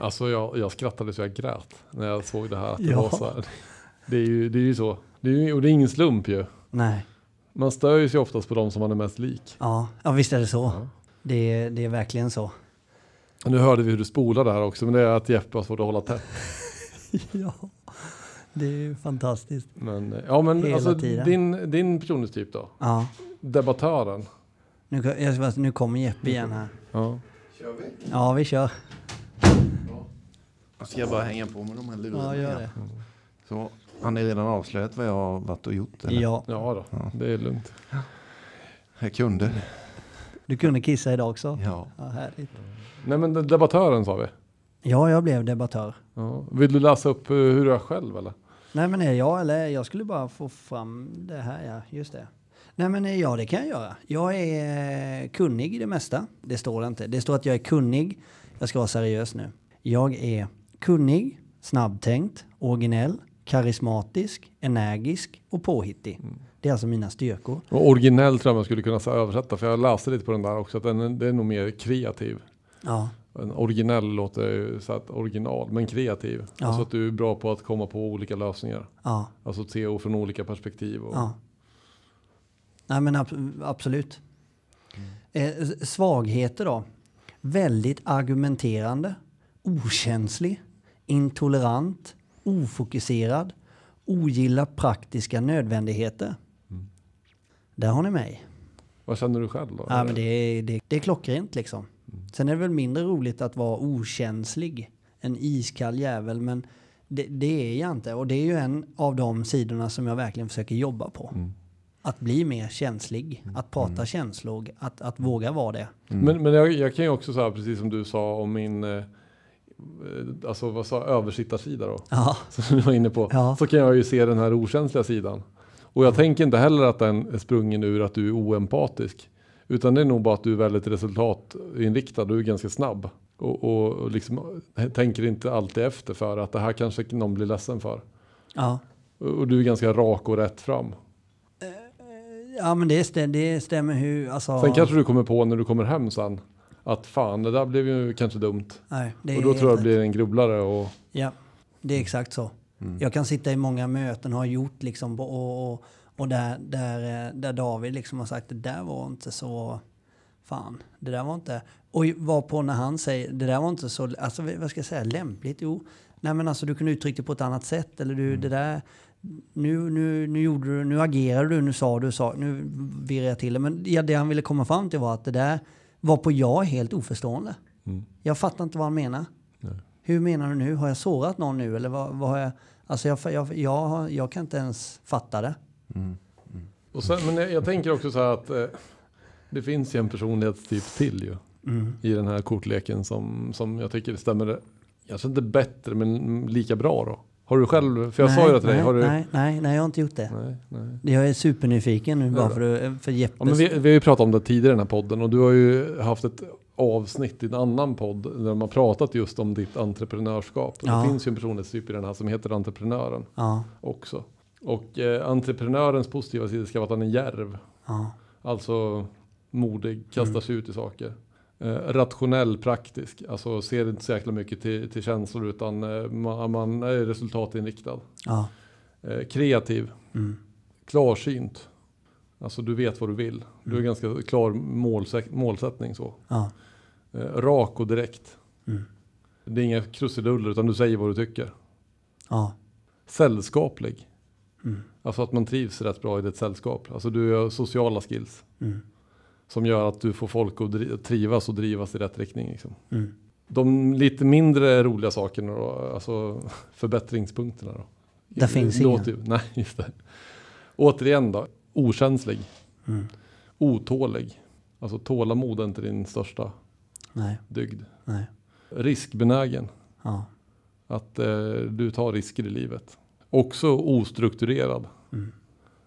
Alltså jag, jag skrattade så jag grät när jag såg det här. Att det, Ja. var så här. Det, är ju, det är ju så. Det är ju, och det är ingen slump ju. Nej. Man stör ju sig oftast på de som man är mest lik. Ja, ja visst är det så. Ja. Det, är- det är verkligen så. Nu hörde vi hur du spolade här också, men det är att Jeppe har svårt att hålla tätt. ja, det är ju fantastiskt. Men, ja, men Hela alltså tiden. din, din personlighetstyp då? Ja, Debattören? Nu, jag nu kommer Jeppe igen här. Ja. Kör vi? Ja, vi kör. Jag ska bara hänga på med de här lurarna. Ja, gör det. Så, har ni redan avslöjat vad jag har varit och gjort? Eller? Ja, Ja då, Ja. det är lugnt. Jag kunde. du kunde kissa idag också. Ja. Ja, härligt. Nej men debattören sa vi. Ja, jag blev debattör. Ja. Vill du läsa upp eh, hur du är själv eller? Nej, men är jag eller? Jag skulle bara få fram det här, ja, just det. Nej, men eh, ja, det kan jag göra. Jag är eh, kunnig i det mesta. Det står det inte. Det står att jag är kunnig. Jag ska vara seriös nu. Jag är kunnig, snabbtänkt, originell, karismatisk, energisk och påhittig. Det är alltså mina styrkor. Och originell tror jag man skulle kunna översätta, för jag läste lite på den där också, att den, är- det är nog mer kreativ. Ja, En originell låter ju så att original, men kreativ. Ja. Alltså att du är bra på att komma på olika lösningar. ja, Alltså att se från olika perspektiv. Och, ja. Nej, men ab- absolut. Eh, s- svagheter då? Väldigt argumenterande, okänslig, intolerant, ofokuserad, ogillar praktiska nödvändigheter. Där har ni mig. Vad känner du själv då? Ja, men det, är, det, det är klockrent liksom. Sen är det väl mindre roligt att vara okänslig. En iskall jävel, men det, det är jag inte. Och det är ju en av de sidorna som jag verkligen försöker jobba på. Att bli mer känslig, att prata känslor, att, att våga vara det. Men, men jag, jag kan ju också säga, precis som du sa om min, eh, eh, alltså vad sa översittarsida då? Ja, som du var inne på, Ja. så kan jag ju se den här okänsliga sidan. Och jag tänker inte heller att den är sprungen ur att du är oempatisk. Utan det är nog bara att du är väldigt resultatinriktad, du är ganska snabb. Och, och, och liksom tänker inte alltid efter för att det här kanske någon blir ledsen för. ja. Och, och du är ganska rak och rätt fram. Ja men det, stä- det stämmer hur, alltså. Sen kanske du kommer på när du kommer hem sen att fan det där blev ju kanske dumt. nej, Och då tror jag det blir en grubblare och Ja, det är exakt så. Jag kan sitta i många möten och har gjort liksom och, och, och där, där, eh, där David liksom har sagt det där var inte så, fan, det där var inte, och var på när han säger det där var inte så, alltså vad ska jag säga, lämpligt, jo, nej men alltså du kunde uttrycka det på ett annat sätt eller du, det där, nu, nu, nu gjorde du, nu agerade du, nu sa du, sa, nu virrar jag till det, men ja, det han ville komma fram till var att det där var på jag helt oförstående. Jag fattar inte vad han menar. Hur menar du nu? Har jag sårat någon nu? Eller vad, vad har jag... Alltså jag, jag, jag, jag kan inte ens fatta det. Och sen, men jag, jag tänker också så här att eh, det finns ju en personlighetstyp till ju. Mm. I den här kortleken som, som jag tycker stämmer, kanske inte bättre men lika bra då. Har du själv, för jag sa ju det till dig, nej, har du? nej, nej, nej, jag har inte gjort det. Nej, nej. Jag är supernyfiken nu bara för, för Jeppes... Ja, men vi, vi har ju pratat om det tidigare i den här podden och du har ju haft ett avsnitt i en annan podd där de har pratat just om ditt entreprenörskap. Ja. Det finns ju en personlighetstyp i den här som heter entreprenören Ja, också. Och eh, entreprenörens positiva sida ska vara att han är järv. ja, Alltså modig, kastar Mm. sig ut i saker. Eh, rationell, praktisk. Alltså ser inte så jäkla mycket till, till känslor utan eh, man, man är resultatinriktad. ja. Eh, kreativ, Mm. klarsynt. Alltså du vet vad du vill. Du Mm. har ganska klar målsätt, målsättning så. ja. Rak och direkt. Mm. Det är inga krusiduller utan du säger vad du tycker. ja. Sällskaplig. Mm. Alltså att man trivs rätt bra i ditt sällskap. Alltså du har sociala skills. Mm. Som gör att du får folk att trivas och drivas i rätt riktning. Liksom. Mm. De lite mindre roliga sakerna då, alltså förbättringspunkterna då, Där finns låter ju, Nej, just det. Återigen då, okänslig. Mm. Otålig. Alltså tålamod är inte din största Nej, dygd. nej. Riskbenägen. Ja. Att eh, du tar risker i livet. Också ostrukturerad. Mm.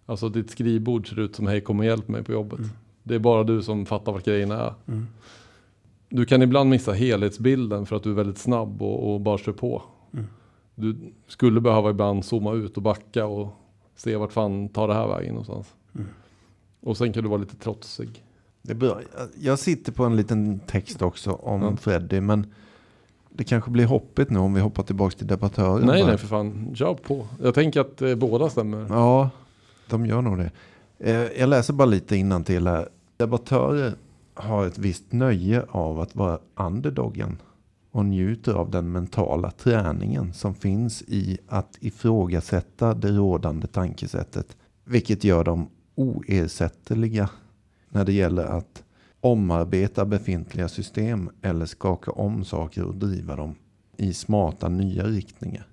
Alltså ditt skrivbord ser ut som hej kom och hjälp mig på jobbet. Mm. Det är bara du som fattar vad grejerna är. Mm. Du kan ibland missa helhetsbilden för att du är väldigt snabb och, och bara kör på. Mm. Du skulle behöva ibland zooma ut och backa och se vart fan tar det här vägen någonstans. Mm. Och sen kan du vara lite trotsig. Det är bra. Jag sitter på en liten text också om Ja. Freddy, men det kanske blir hoppigt nu om vi hoppar tillbaka till debattören. Nej, nej för fan. Kör på. Jag tänker att eh, båda stämmer. Ja, de gör nog det. Eh, Jag läser bara lite till här. Debattörer har ett visst nöje av att vara underdoggen och njuter av den mentala träningen som finns i att ifrågasätta det rådande tankesättet. Vilket gör dem oersättliga när det gäller att omarbeta befintliga system eller skaka om saker och driva dem i smarta nya riktningar.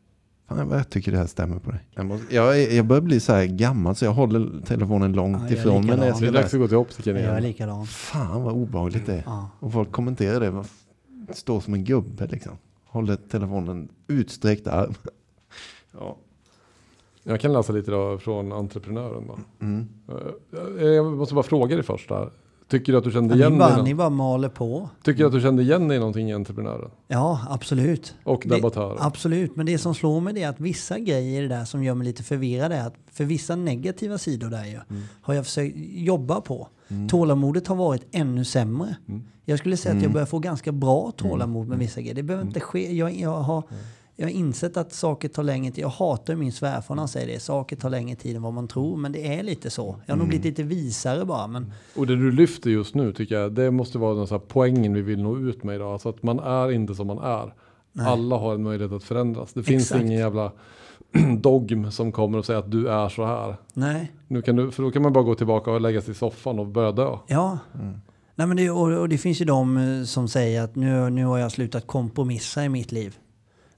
Fan, vad jag tycker det här stämmer på dig. Jag, måste, jag, jag börjar bli så här gammal så jag håller telefonen långt Ja, ifrån mig. Det är ska dags att gå till optikern Jag är igen. likadan. Fan vad obehagligt det är. Ja. Och folk kommenterar det. Står som en gubbe liksom. Håller telefonen utsträckt arm. ja. Jag kan läsa lite då från entreprenören då. Mm. Eh, Jag måste bara fråga dig först där. Tycker du att du kände Ja, igen ni, dig? bara, ni bara maler på. Tycker du att du kände igen dig i någonting i entreprenören? Ja, absolut. Och Det- debattören? Absolut, men det som slår mig det är att vissa grejer i det där som gör mig lite förvirrad är att för vissa negativa sidor där ju har jag försökt jobba på. Tålamodet har varit ännu sämre. Jag skulle säga att jag börjar få ganska bra tålamod med vissa grejer. Det behöver inte ske. Jag, jag, har, jag har insett att saker tar längre tid. Jag hatar min svärfar när han säger det. Saker tar längre tid än vad man tror. Men det är lite så. Jag har nog blivit lite visare bara. Men Och det du lyfter just nu tycker jag, det måste vara den så här poängen vi vill nå ut med idag. Alltså att man är inte som man är. Alla har en möjlighet att förändras. Det finns Exakt. ingen jävla dogm som kommer och säger att du är så här. nej, Nu kan du, för då kan man bara gå tillbaka och lägga sig i soffan och börja dö. Ja. Nej, men det, och, och det finns ju de eh, som säger att nu, nu har jag slutat kompromissa i mitt liv.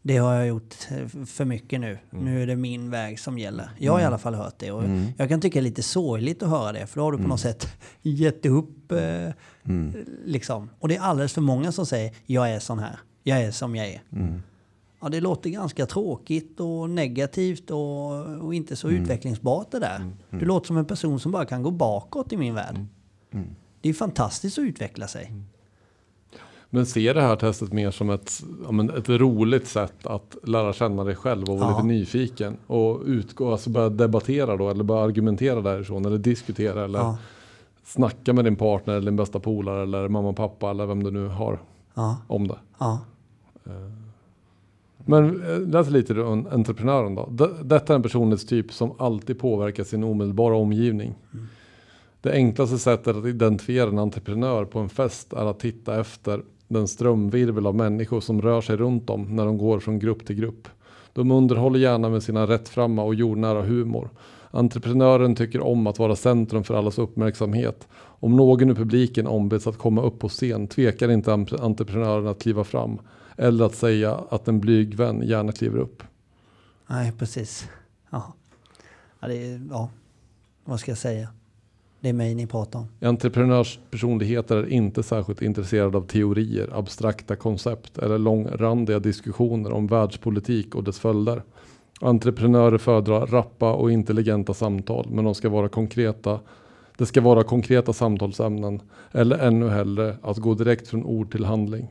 Det har jag gjort eh, för mycket nu. Nu är det min väg som gäller. Jag har i alla fall hört det. Och Jag kan tycka det är lite sorgligt att höra det. För då har du på något sätt gett upp. Eh, liksom. Och det är alldeles för många som säger jag är sån här. Jag är som jag är. Ja, det låter ganska tråkigt och negativt och, och inte så utvecklingsbart det där. Du låter som en person som bara kan gå bakåt i min värld. Det är fantastiskt att utveckla sig. Men se det här testet mer som ett, men ett roligt sätt att lära känna dig själv och vara Ja. lite nyfiken. Och utgå, alltså börja debattera då, eller börja argumentera därifrån, eller diskutera, eller Ja, snacka med din partner, eller din bästa polare, eller mamma och pappa, eller vem du nu har ja, om det. ja. Men eh, läs lite om entreprenören då. Detta är en personlighetstyp som alltid påverkar sin omedelbara omgivning. Det enklaste sättet att identifiera en entreprenör på en fest är att titta efter den strömvirvel av människor som rör sig runt dem när de går från grupp till grupp. De underhåller gärna med sina rättframma och jordnära humor. Entreprenören tycker om att vara centrum för allas uppmärksamhet. Om någon i publiken ombeds att komma upp på scen tvekar inte entreprenören att kliva fram eller att säga att en blyg vän gärna kliver upp. Nej, precis. Ja. Ja, det är, ja, vad ska jag säga? Det är mig ni pratar om. Entreprenörspersonligheter är inte särskilt intresserade av teorier, abstrakta koncept eller långrandiga diskussioner om världspolitik och dess följder. Entreprenörer föredrar rappa och intelligenta samtal, men de ska vara konkreta. Det ska vara konkreta samtalsämnen eller ännu hellre att gå direkt från ord till handling.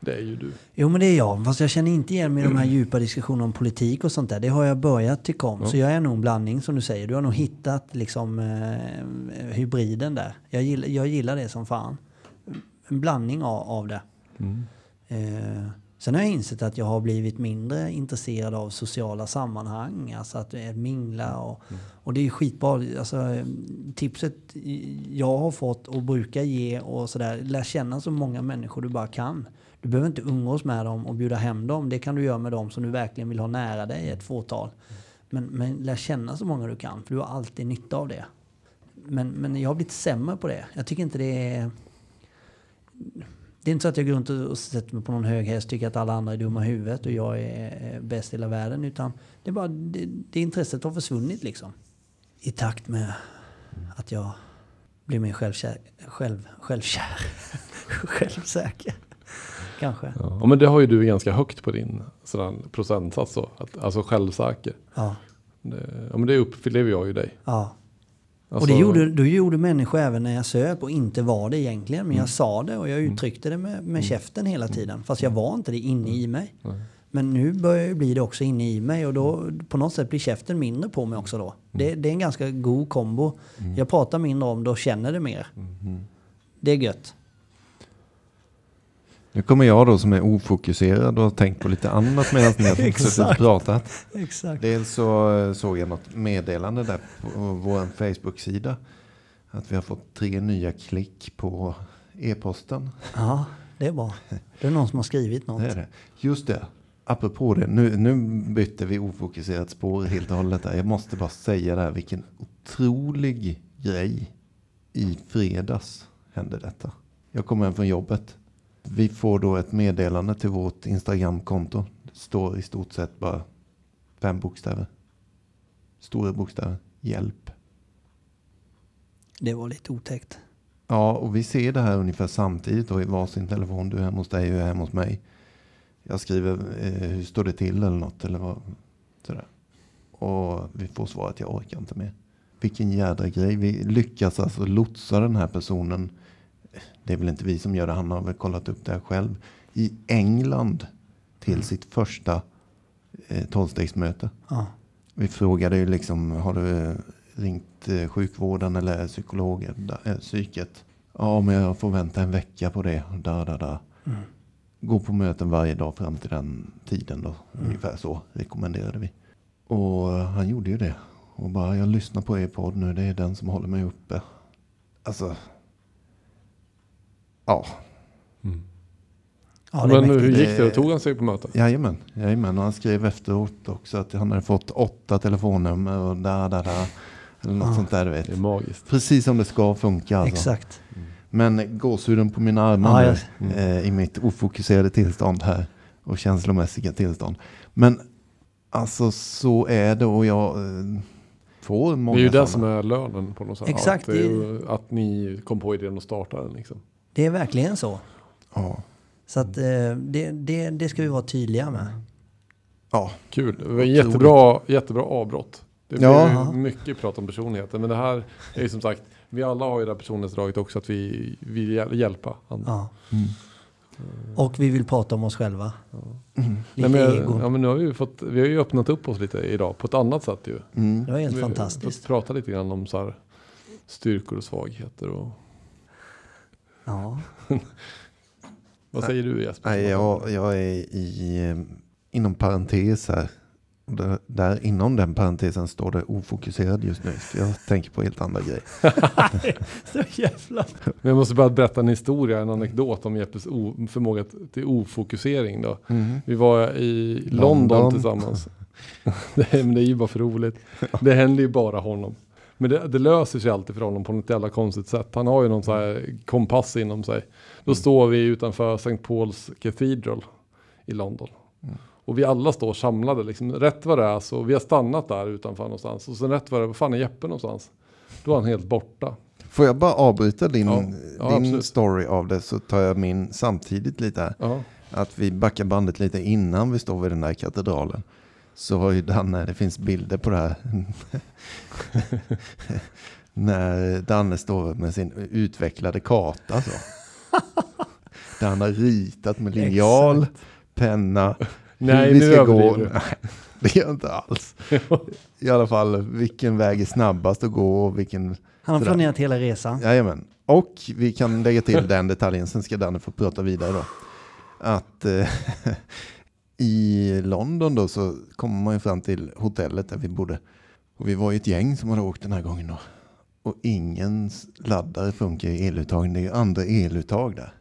Det är ju du. Jo, men det är jag. Fast jag känner inte igen mig i de här djupa diskussionerna om politik och sånt där. Det har jag börjat tycka om. Så jag är nog en blandning som du säger. Du har nog hittat liksom eh, hybriden där. Jag gillar, jag gillar det som fan. En blandning av, av det. Eh, sen har jag insett att jag har blivit mindre intresserad av sociala sammanhang. Alltså att mingla och, och det är skitbra. Alltså, tipset jag har fått och brukar ge och sådär. Lär känna så många människor du bara kan. Du behöver inte umgås med dem och bjuda hem dem. Det kan du göra med dem som du verkligen vill ha nära dig, ett fåtal. Men, men lär känna så många du kan, för du har alltid nytta av det. Men, men jag har blivit sämre på det. Jag tycker inte det är... det är inte så att jag går runt och sätter mig på någon hög häst tycker att alla andra är dumma i huvudet och jag är bäst i hela världen. Utan det är bara det, det intresset har försvunnit liksom. I takt med att jag blir mer självkär, själv, självkär, självsäker. Kanske. Ja, men det har ju du ganska högt på din sådan procentsats. Så, att, alltså självsäker. Ja, Det, ja, men det upplever jag ju dig. ja. Alltså, och det gjorde, då gjorde människor även när jag söp och inte var det egentligen. Men Mm. jag sa det och jag uttryckte det med, med käften hela tiden. Fast jag var inte det inne i mig. Nej. Men nu börjar det bli det också inne i mig och då på något sätt blir käften mindre på mig också då. Det, det är en ganska god kombo. Jag pratar mindre om det och känner det mer. Det är gött. Nu kommer jag då som är ofokuserad och har tänkt på lite annat medan ni har Exakt. pratat. Exakt. Dels så eh, såg jag något meddelande där på vår Facebook-sida. Att vi har fått tre nya klick på e-posten. Ja, det är bra. Det är någon som har skrivit något. Det är det. Just det. Apropå det. Nu, nu bytte vi ofokuserat spår helt och hållet. Där. Jag måste bara säga det här. Vilken otrolig grej. I fredags hände detta. Jag kommer hem från jobbet. Vi får då ett meddelande till vårt Instagram-konto. Det står i stort sett bara fem bokstäver. Stora bokstäver. Hjälp. Det var lite otäckt. Ja, och vi ser det här ungefär samtidigt då i varsin telefon. Du är hemma hos dig och jag är hemma hos mig. Jag skriver eh, hur står det till eller något eller vad. Sådär. Och vi får svaret jag orkar inte mer. Vilken jädra grej. Vi lyckas alltså lotsa den här personen. Det är väl inte vi som gör det. Han har väl kollat upp det här själv. I England till sitt första eh, tolvstegsmöte. Ja. Vi frågade ju liksom, har du eh, ringt eh, sjukvården eller psykologen, eh, psyket? Ja, men jag får vänta en vecka på det. Da, da, da. Gå på möten varje dag fram till den tiden då. Ungefär så rekommenderade vi. Och eh, han gjorde ju det. Och bara, jag lyssnar på er podd nu, det är den som håller mig uppe. Alltså, ja, Ja, det är men hur gick det? Tog han sig på möten? Jajamän, jajamän. Och han skrev efteråt också att han hade fått åtta telefonnummer och där, där, där. Eller något Ah. sånt där du vet. Det är magiskt. Precis som det ska funka alltså. Exakt. Men gåshuden på mina armar Ja, nu, eh, i mitt ofokuserade tillstånd här och känslomässiga tillstånd. Men alltså så är det och jag eh, får många Det är ju det som är lönen på något sätt. Exakt, Att, det är ju, att ni kom på idén och startade den liksom. Det är verkligen så. Ja. Så att eh, det, det, det ska vi vara tydliga med. ja, Kul. Det var jättebra, jättebra avbrott. Det blir Ja. ju mycket prat om personligheter. Men det här är ju som sagt, vi alla har ju det här personlighetsdraget också att vi vill hjäl- hjälpa andra. Ja. Mm. Och vi vill prata om oss själva. Mm. Lite Nej, men, ego. ja, men nu har vi, fått, vi har ju öppnat upp oss lite idag på ett annat sätt ju. Mm. Det var helt vi fantastiskt. pratar lite grann om så här, styrkor och svagheter. Och, Ja. vad säger du Jesper? Nej, jag, jag är i, inom parentes här. Där, där inom den parentesen står det ofokuserad just nu. För jag tänker på helt andra grejer. Så jävla... Men jag måste bara berätta en historia, en anekdot om Jeppes förmåga till ofokusering då. Vi var i London, London. tillsammans. det, är, men det är ju bara för roligt. Det händer ju bara honom. Men det, det löser sig alltid för honom på något jävla konstigt sätt. Han har ju någon sån här kompass inom sig. Då står vi utanför St. Paul's Cathedral i London. Och vi alla står samlade liksom. Rätt vad det är så, vi har stannat där utanför någonstans. Och sen rätt vad det är, vad fan är Jeppe någonstans? Då är han helt borta. Får jag bara avbryta din, Ja, ja, din story av det så tar jag min samtidigt lite här. Ja. Att vi backar bandet lite innan vi står vid den där katedralen. Så har ju Danne, det finns bilder på det här. När Danne står med sin utvecklade karta så. Där han har ritat med linjal, penna. Nej, hur vi nu ska gå. du. Nej, det gör jag inte alls. I alla fall vilken väg är snabbast att gå och vilken Han har Sådär. planerat hela resan. Jajamän. Och vi kan lägga till den detaljen, sen ska Danne få prata vidare då. Att eh, i London då så kommer man ju fram till hotellet där vi bodde. Och vi var ju ett gäng som hade åkt den här gången då. Och ingen laddare funkar i eluttagen. Det är ju andra eluttag där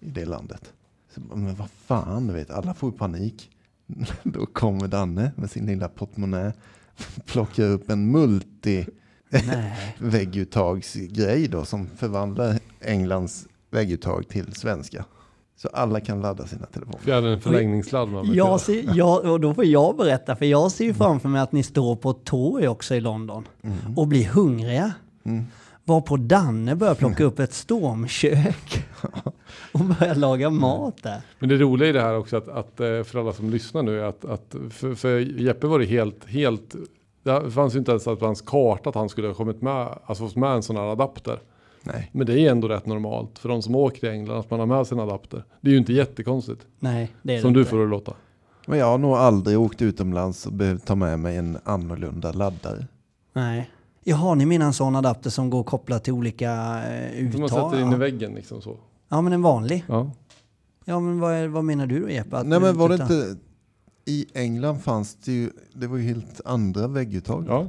i det landet. Så, men vad fan, du vet, alla får panik. Då kommer Danne med sin lilla portmonnä, plockar upp en multi vägguttagsgrej då som förvandlar Englands vägguttag till svenska. Så alla kan ladda sina telefoner. Fjärden förlängningssladd man. Jag ser, jag, och då får jag berätta, för jag ser ju framför mig att ni står på ett torg också i London och blir hungriga. Varpå Danne börjar plocka upp ett stormkök och börjar laga mat där. Men det roliga i det här också att, att eh, för alla som lyssnar nu att, att för, för Jeppe var det helt, helt det fanns ju inte ens på hans karta att han skulle ha kommit med, alltså fått med en sån här adapter. Nej. Men det är ändå rätt normalt för de som åker i England att man har med sin adapter. Det är ju inte jättekonstigt. Nej, det är Som det du inte. får det låta. Men jag har nog aldrig åkt utomlands och behövt ta med mig en annorlunda laddare. Nej. Jaha, ni menar en sån adapter som går kopplat till olika eh, Som man uttag? sätter in i väggen liksom så. ja, men en vanlig. Ja. Ja, men vad, är, vad menar du då Jeppe? Att Nej men var det inte, i England fanns det ju, det var ju helt andra vägguttag. ja.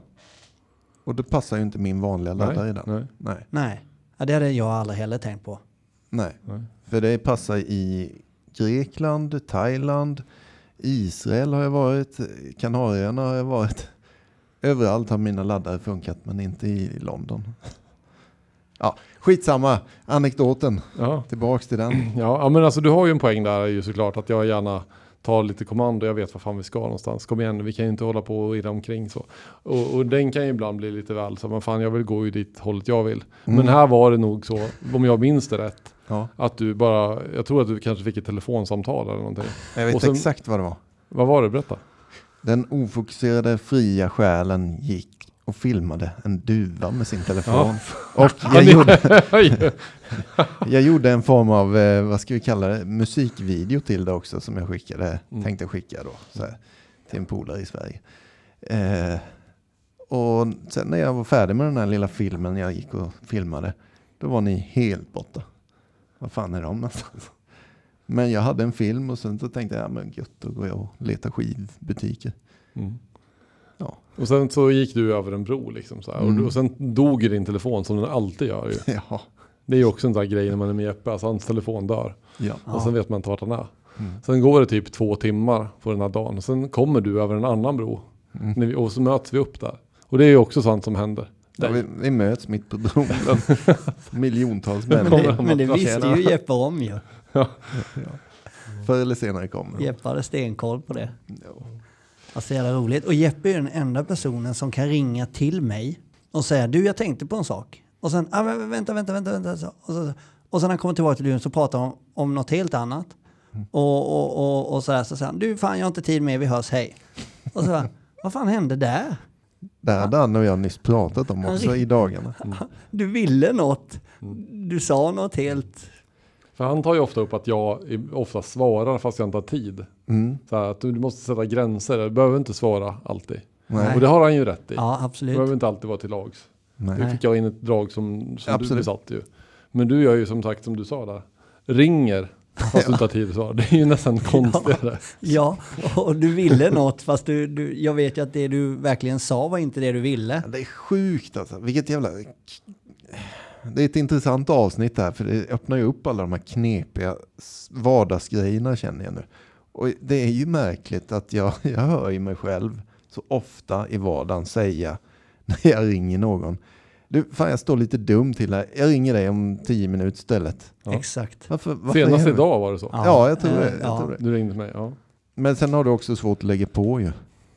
Och det passar ju inte min vanliga laddare i den. nej. Nej. Nej, ja, det hade jag aldrig heller tänkt på. Nej. För det passar i Grekland, Thailand, Israel har jag varit, Kanarieöarna har jag varit. Överallt har mina laddare funkat men inte i London. Ja, skitsamma, anekdoten. Ja. Tillbaks till den. Ja, ja, men alltså du har ju en poäng där ju såklart att jag gärna tar lite kommando. Jag vet vad fan vi ska någonstans. Kom igen, vi kan ju inte hålla på och irra omkring så. Och, och den kan ju ibland bli lite väl så. Men fan, jag vill gå ju dit hållet jag vill. Men här var det nog så, om jag minns det rätt, Ja, att du bara, jag tror att du kanske fick ett telefonsamtal eller någonting. jag vet sen- exakt vad det var. Vad var det? Berätta. Den ofokuserade fria själen gick och filmade en duva med sin telefon. Och jag gjorde, jag gjorde en form av, eh, vad ska vi kalla det, musikvideo till det också som jag skickade, Mm. tänkte skicka då, här, till en polare i Sverige. Eh, och sen när jag var färdig med den här lilla filmen jag gick och filmade, då var ni helt borta. Vad fan är de någonstans? Men jag hade en film och sen så tänkte jag, ja men gött, då går jag och letar skivbutiker. Mm. Ja. Och sen så gick du över en bro liksom så här. Mm. Och, och sen dog din telefon som den alltid gör ju. Ja. Det är ju också en sån här grej när man är med Jeppe, alltså hans telefon dör. ja. Och sen vet man inte vart han är. Mm. Sen går det typ två timmar på den här dagen. Och sen kommer du över en annan bro. Mm. Vi, och så möts vi upp där. Och det är ju också sånt som händer. Ja, vi, vi möts mitt på bron. miljontals Men människor. det, men det visste ju Jeppe om ju. Förr eller senare kommer de. Jeppe hade stenkoll på det. Ja. Alltså jävla roligt. Och Jeppe är den enda personen som kan ringa till mig och säga du jag tänkte på en sak. Och sen, ah, men vänta, vänta, vänta, vänta. Så, och, så, och sen när han kommer tillbaka till luren så pratar han om, om något helt annat. Och, och, och, och så där så säger han, du fan jag har inte tid mer, vi hörs, hej. Och så bara, vad fan hände där? Det hade han och jag nyss pratat om också i dagarna. Du ville något. Du sa något helt... För han tar ju ofta upp att jag ofta svarar fast jag inte har tid. Mm. Så att du, du måste sätta gränser. Du behöver inte svara alltid. Nej. Och det har han ju rätt i. Ja, Du absolut. behöver inte alltid vara till lags. Nej. Nu fick jag in ett drag som, som du Absolut. besatt ju. Men du gör ju som sagt som du sa där. Ringer fast du inte har tid att svara. Det är ju nästan konstigare. Ja, och du ville något fast du, du, jag vet ju att det du verkligen sa var inte det du ville. Det är sjukt alltså. Vilket jävla... Det är ett intressant avsnitt här för det öppnar ju upp alla de här knepiga vardagsgrejerna känner jag nu. Och det är ju märkligt att jag, jag hör ju mig själv så ofta i vardagen säga när jag ringer någon. Du, fan jag står lite dum till här. Jag ringer dig om tio minuter istället. Ja. Exakt. Varför, varför Senast idag var det så. Ja, jag tror det. Jag ja. tror det. Du ringde mig. Ja. Men sen har du också svårt att lägga på ju.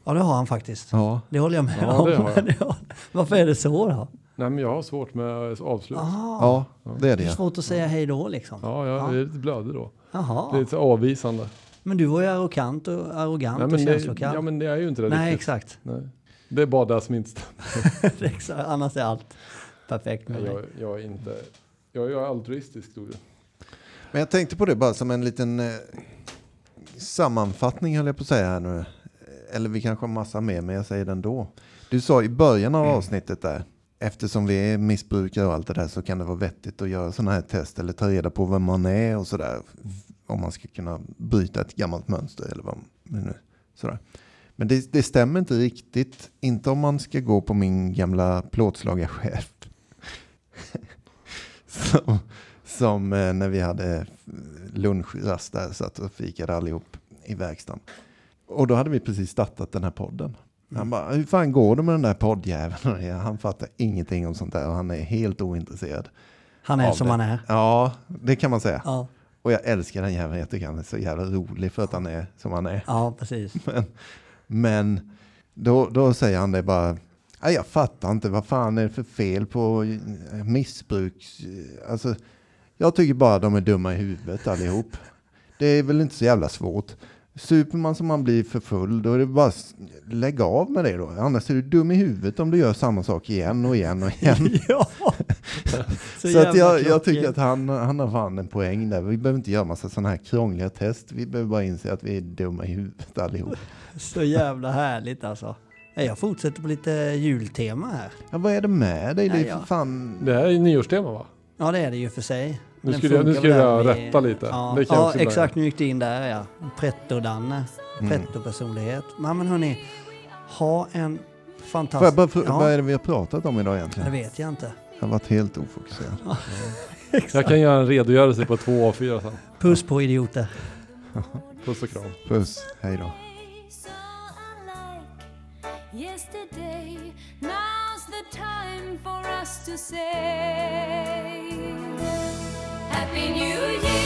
Ja, det har han faktiskt. Ja. Det håller jag med Ja, om. det har jag. Ja. Varför är det så då? Nej men jag har svårt med avslut. Ah, Ja, det är det är det. svårt att säga hej då liksom. Ja, jag är lite blödig då. Det är lite avvisande. Men du var ju arrogant och, arrogant Nej, och men det, känslokall. ja men det är ju inte det Nej, riktigt. exakt. Nej. Det är bara det som inte stämmer. exakt. Annars är allt perfekt med mig. jag, jag är inte... Jag, jag är altruistisk tror jag. Men jag tänkte på det bara som en liten eh, sammanfattning höll jag på att säga här nu. Eller vi kanske har massa mer, men jag säger den då. Du sa i början av avsnittet där, eftersom vi är missbrukare och allt det där så kan det vara vettigt att göra sådana här test eller ta reda på vem man är och sådär. Om man ska kunna bryta ett gammalt mönster eller vad men nu, sådär. Men det, det stämmer inte riktigt, inte om man ska gå på min gamla plåtslagarchef. som, som eh, när vi hade lunchrast där, satt och fikade allihop i verkstaden. Och då hade vi precis startat den här podden. Han bara, hur fan går det med den där poddjäveln? Han fattar ingenting om sånt där och han är helt ointresserad. Han är som det. han är. Ja, det kan man säga. Ja. Och jag älskar den jäveln, jag tycker han är så jävla rolig för att han är som han är. Ja, precis. Men då, då säger han det bara, "Nej, jag fattar inte, vad fan är det för fel på eh, missbruk? Alltså, jag tycker bara de är dumma i huvudet allihop. Det är väl inte så jävla svårt. Super man som man blir för full, då är det bara lägga av med det då. Annars är du dum i huvudet om du gör samma sak igen och igen och igen. ja! Så, att jävla jag, jag tycker att han, han har fan en poäng där. Vi behöver inte göra massa sådana här krångliga test. Vi behöver bara inse att vi är dumma i huvudet allihop. Så jävla härligt alltså. Jag fortsätter på lite jultema här. Ja, vad är det med dig? Det är Ja, ja. fan... Det här är ju nyårstema va? Ja det är det ju för sig. Nu skulle jag- nu skulle jag rätta lite. Ja, Det ja exakt, nu gick det in där ja. Pretto-Danne. Mm. Pretto-personlighet. Men, men hörni, ha en Får fantastisk... jag bara fr- Ja. Vad är det vi har pratat om idag Det egentligen? vet jag inte. Jag har varit helt ofokuserad. Jag kan göra en redogörelse på två A4 sen. Puss på idioter. Puss och kram. Puss, hej då. Happy New Year!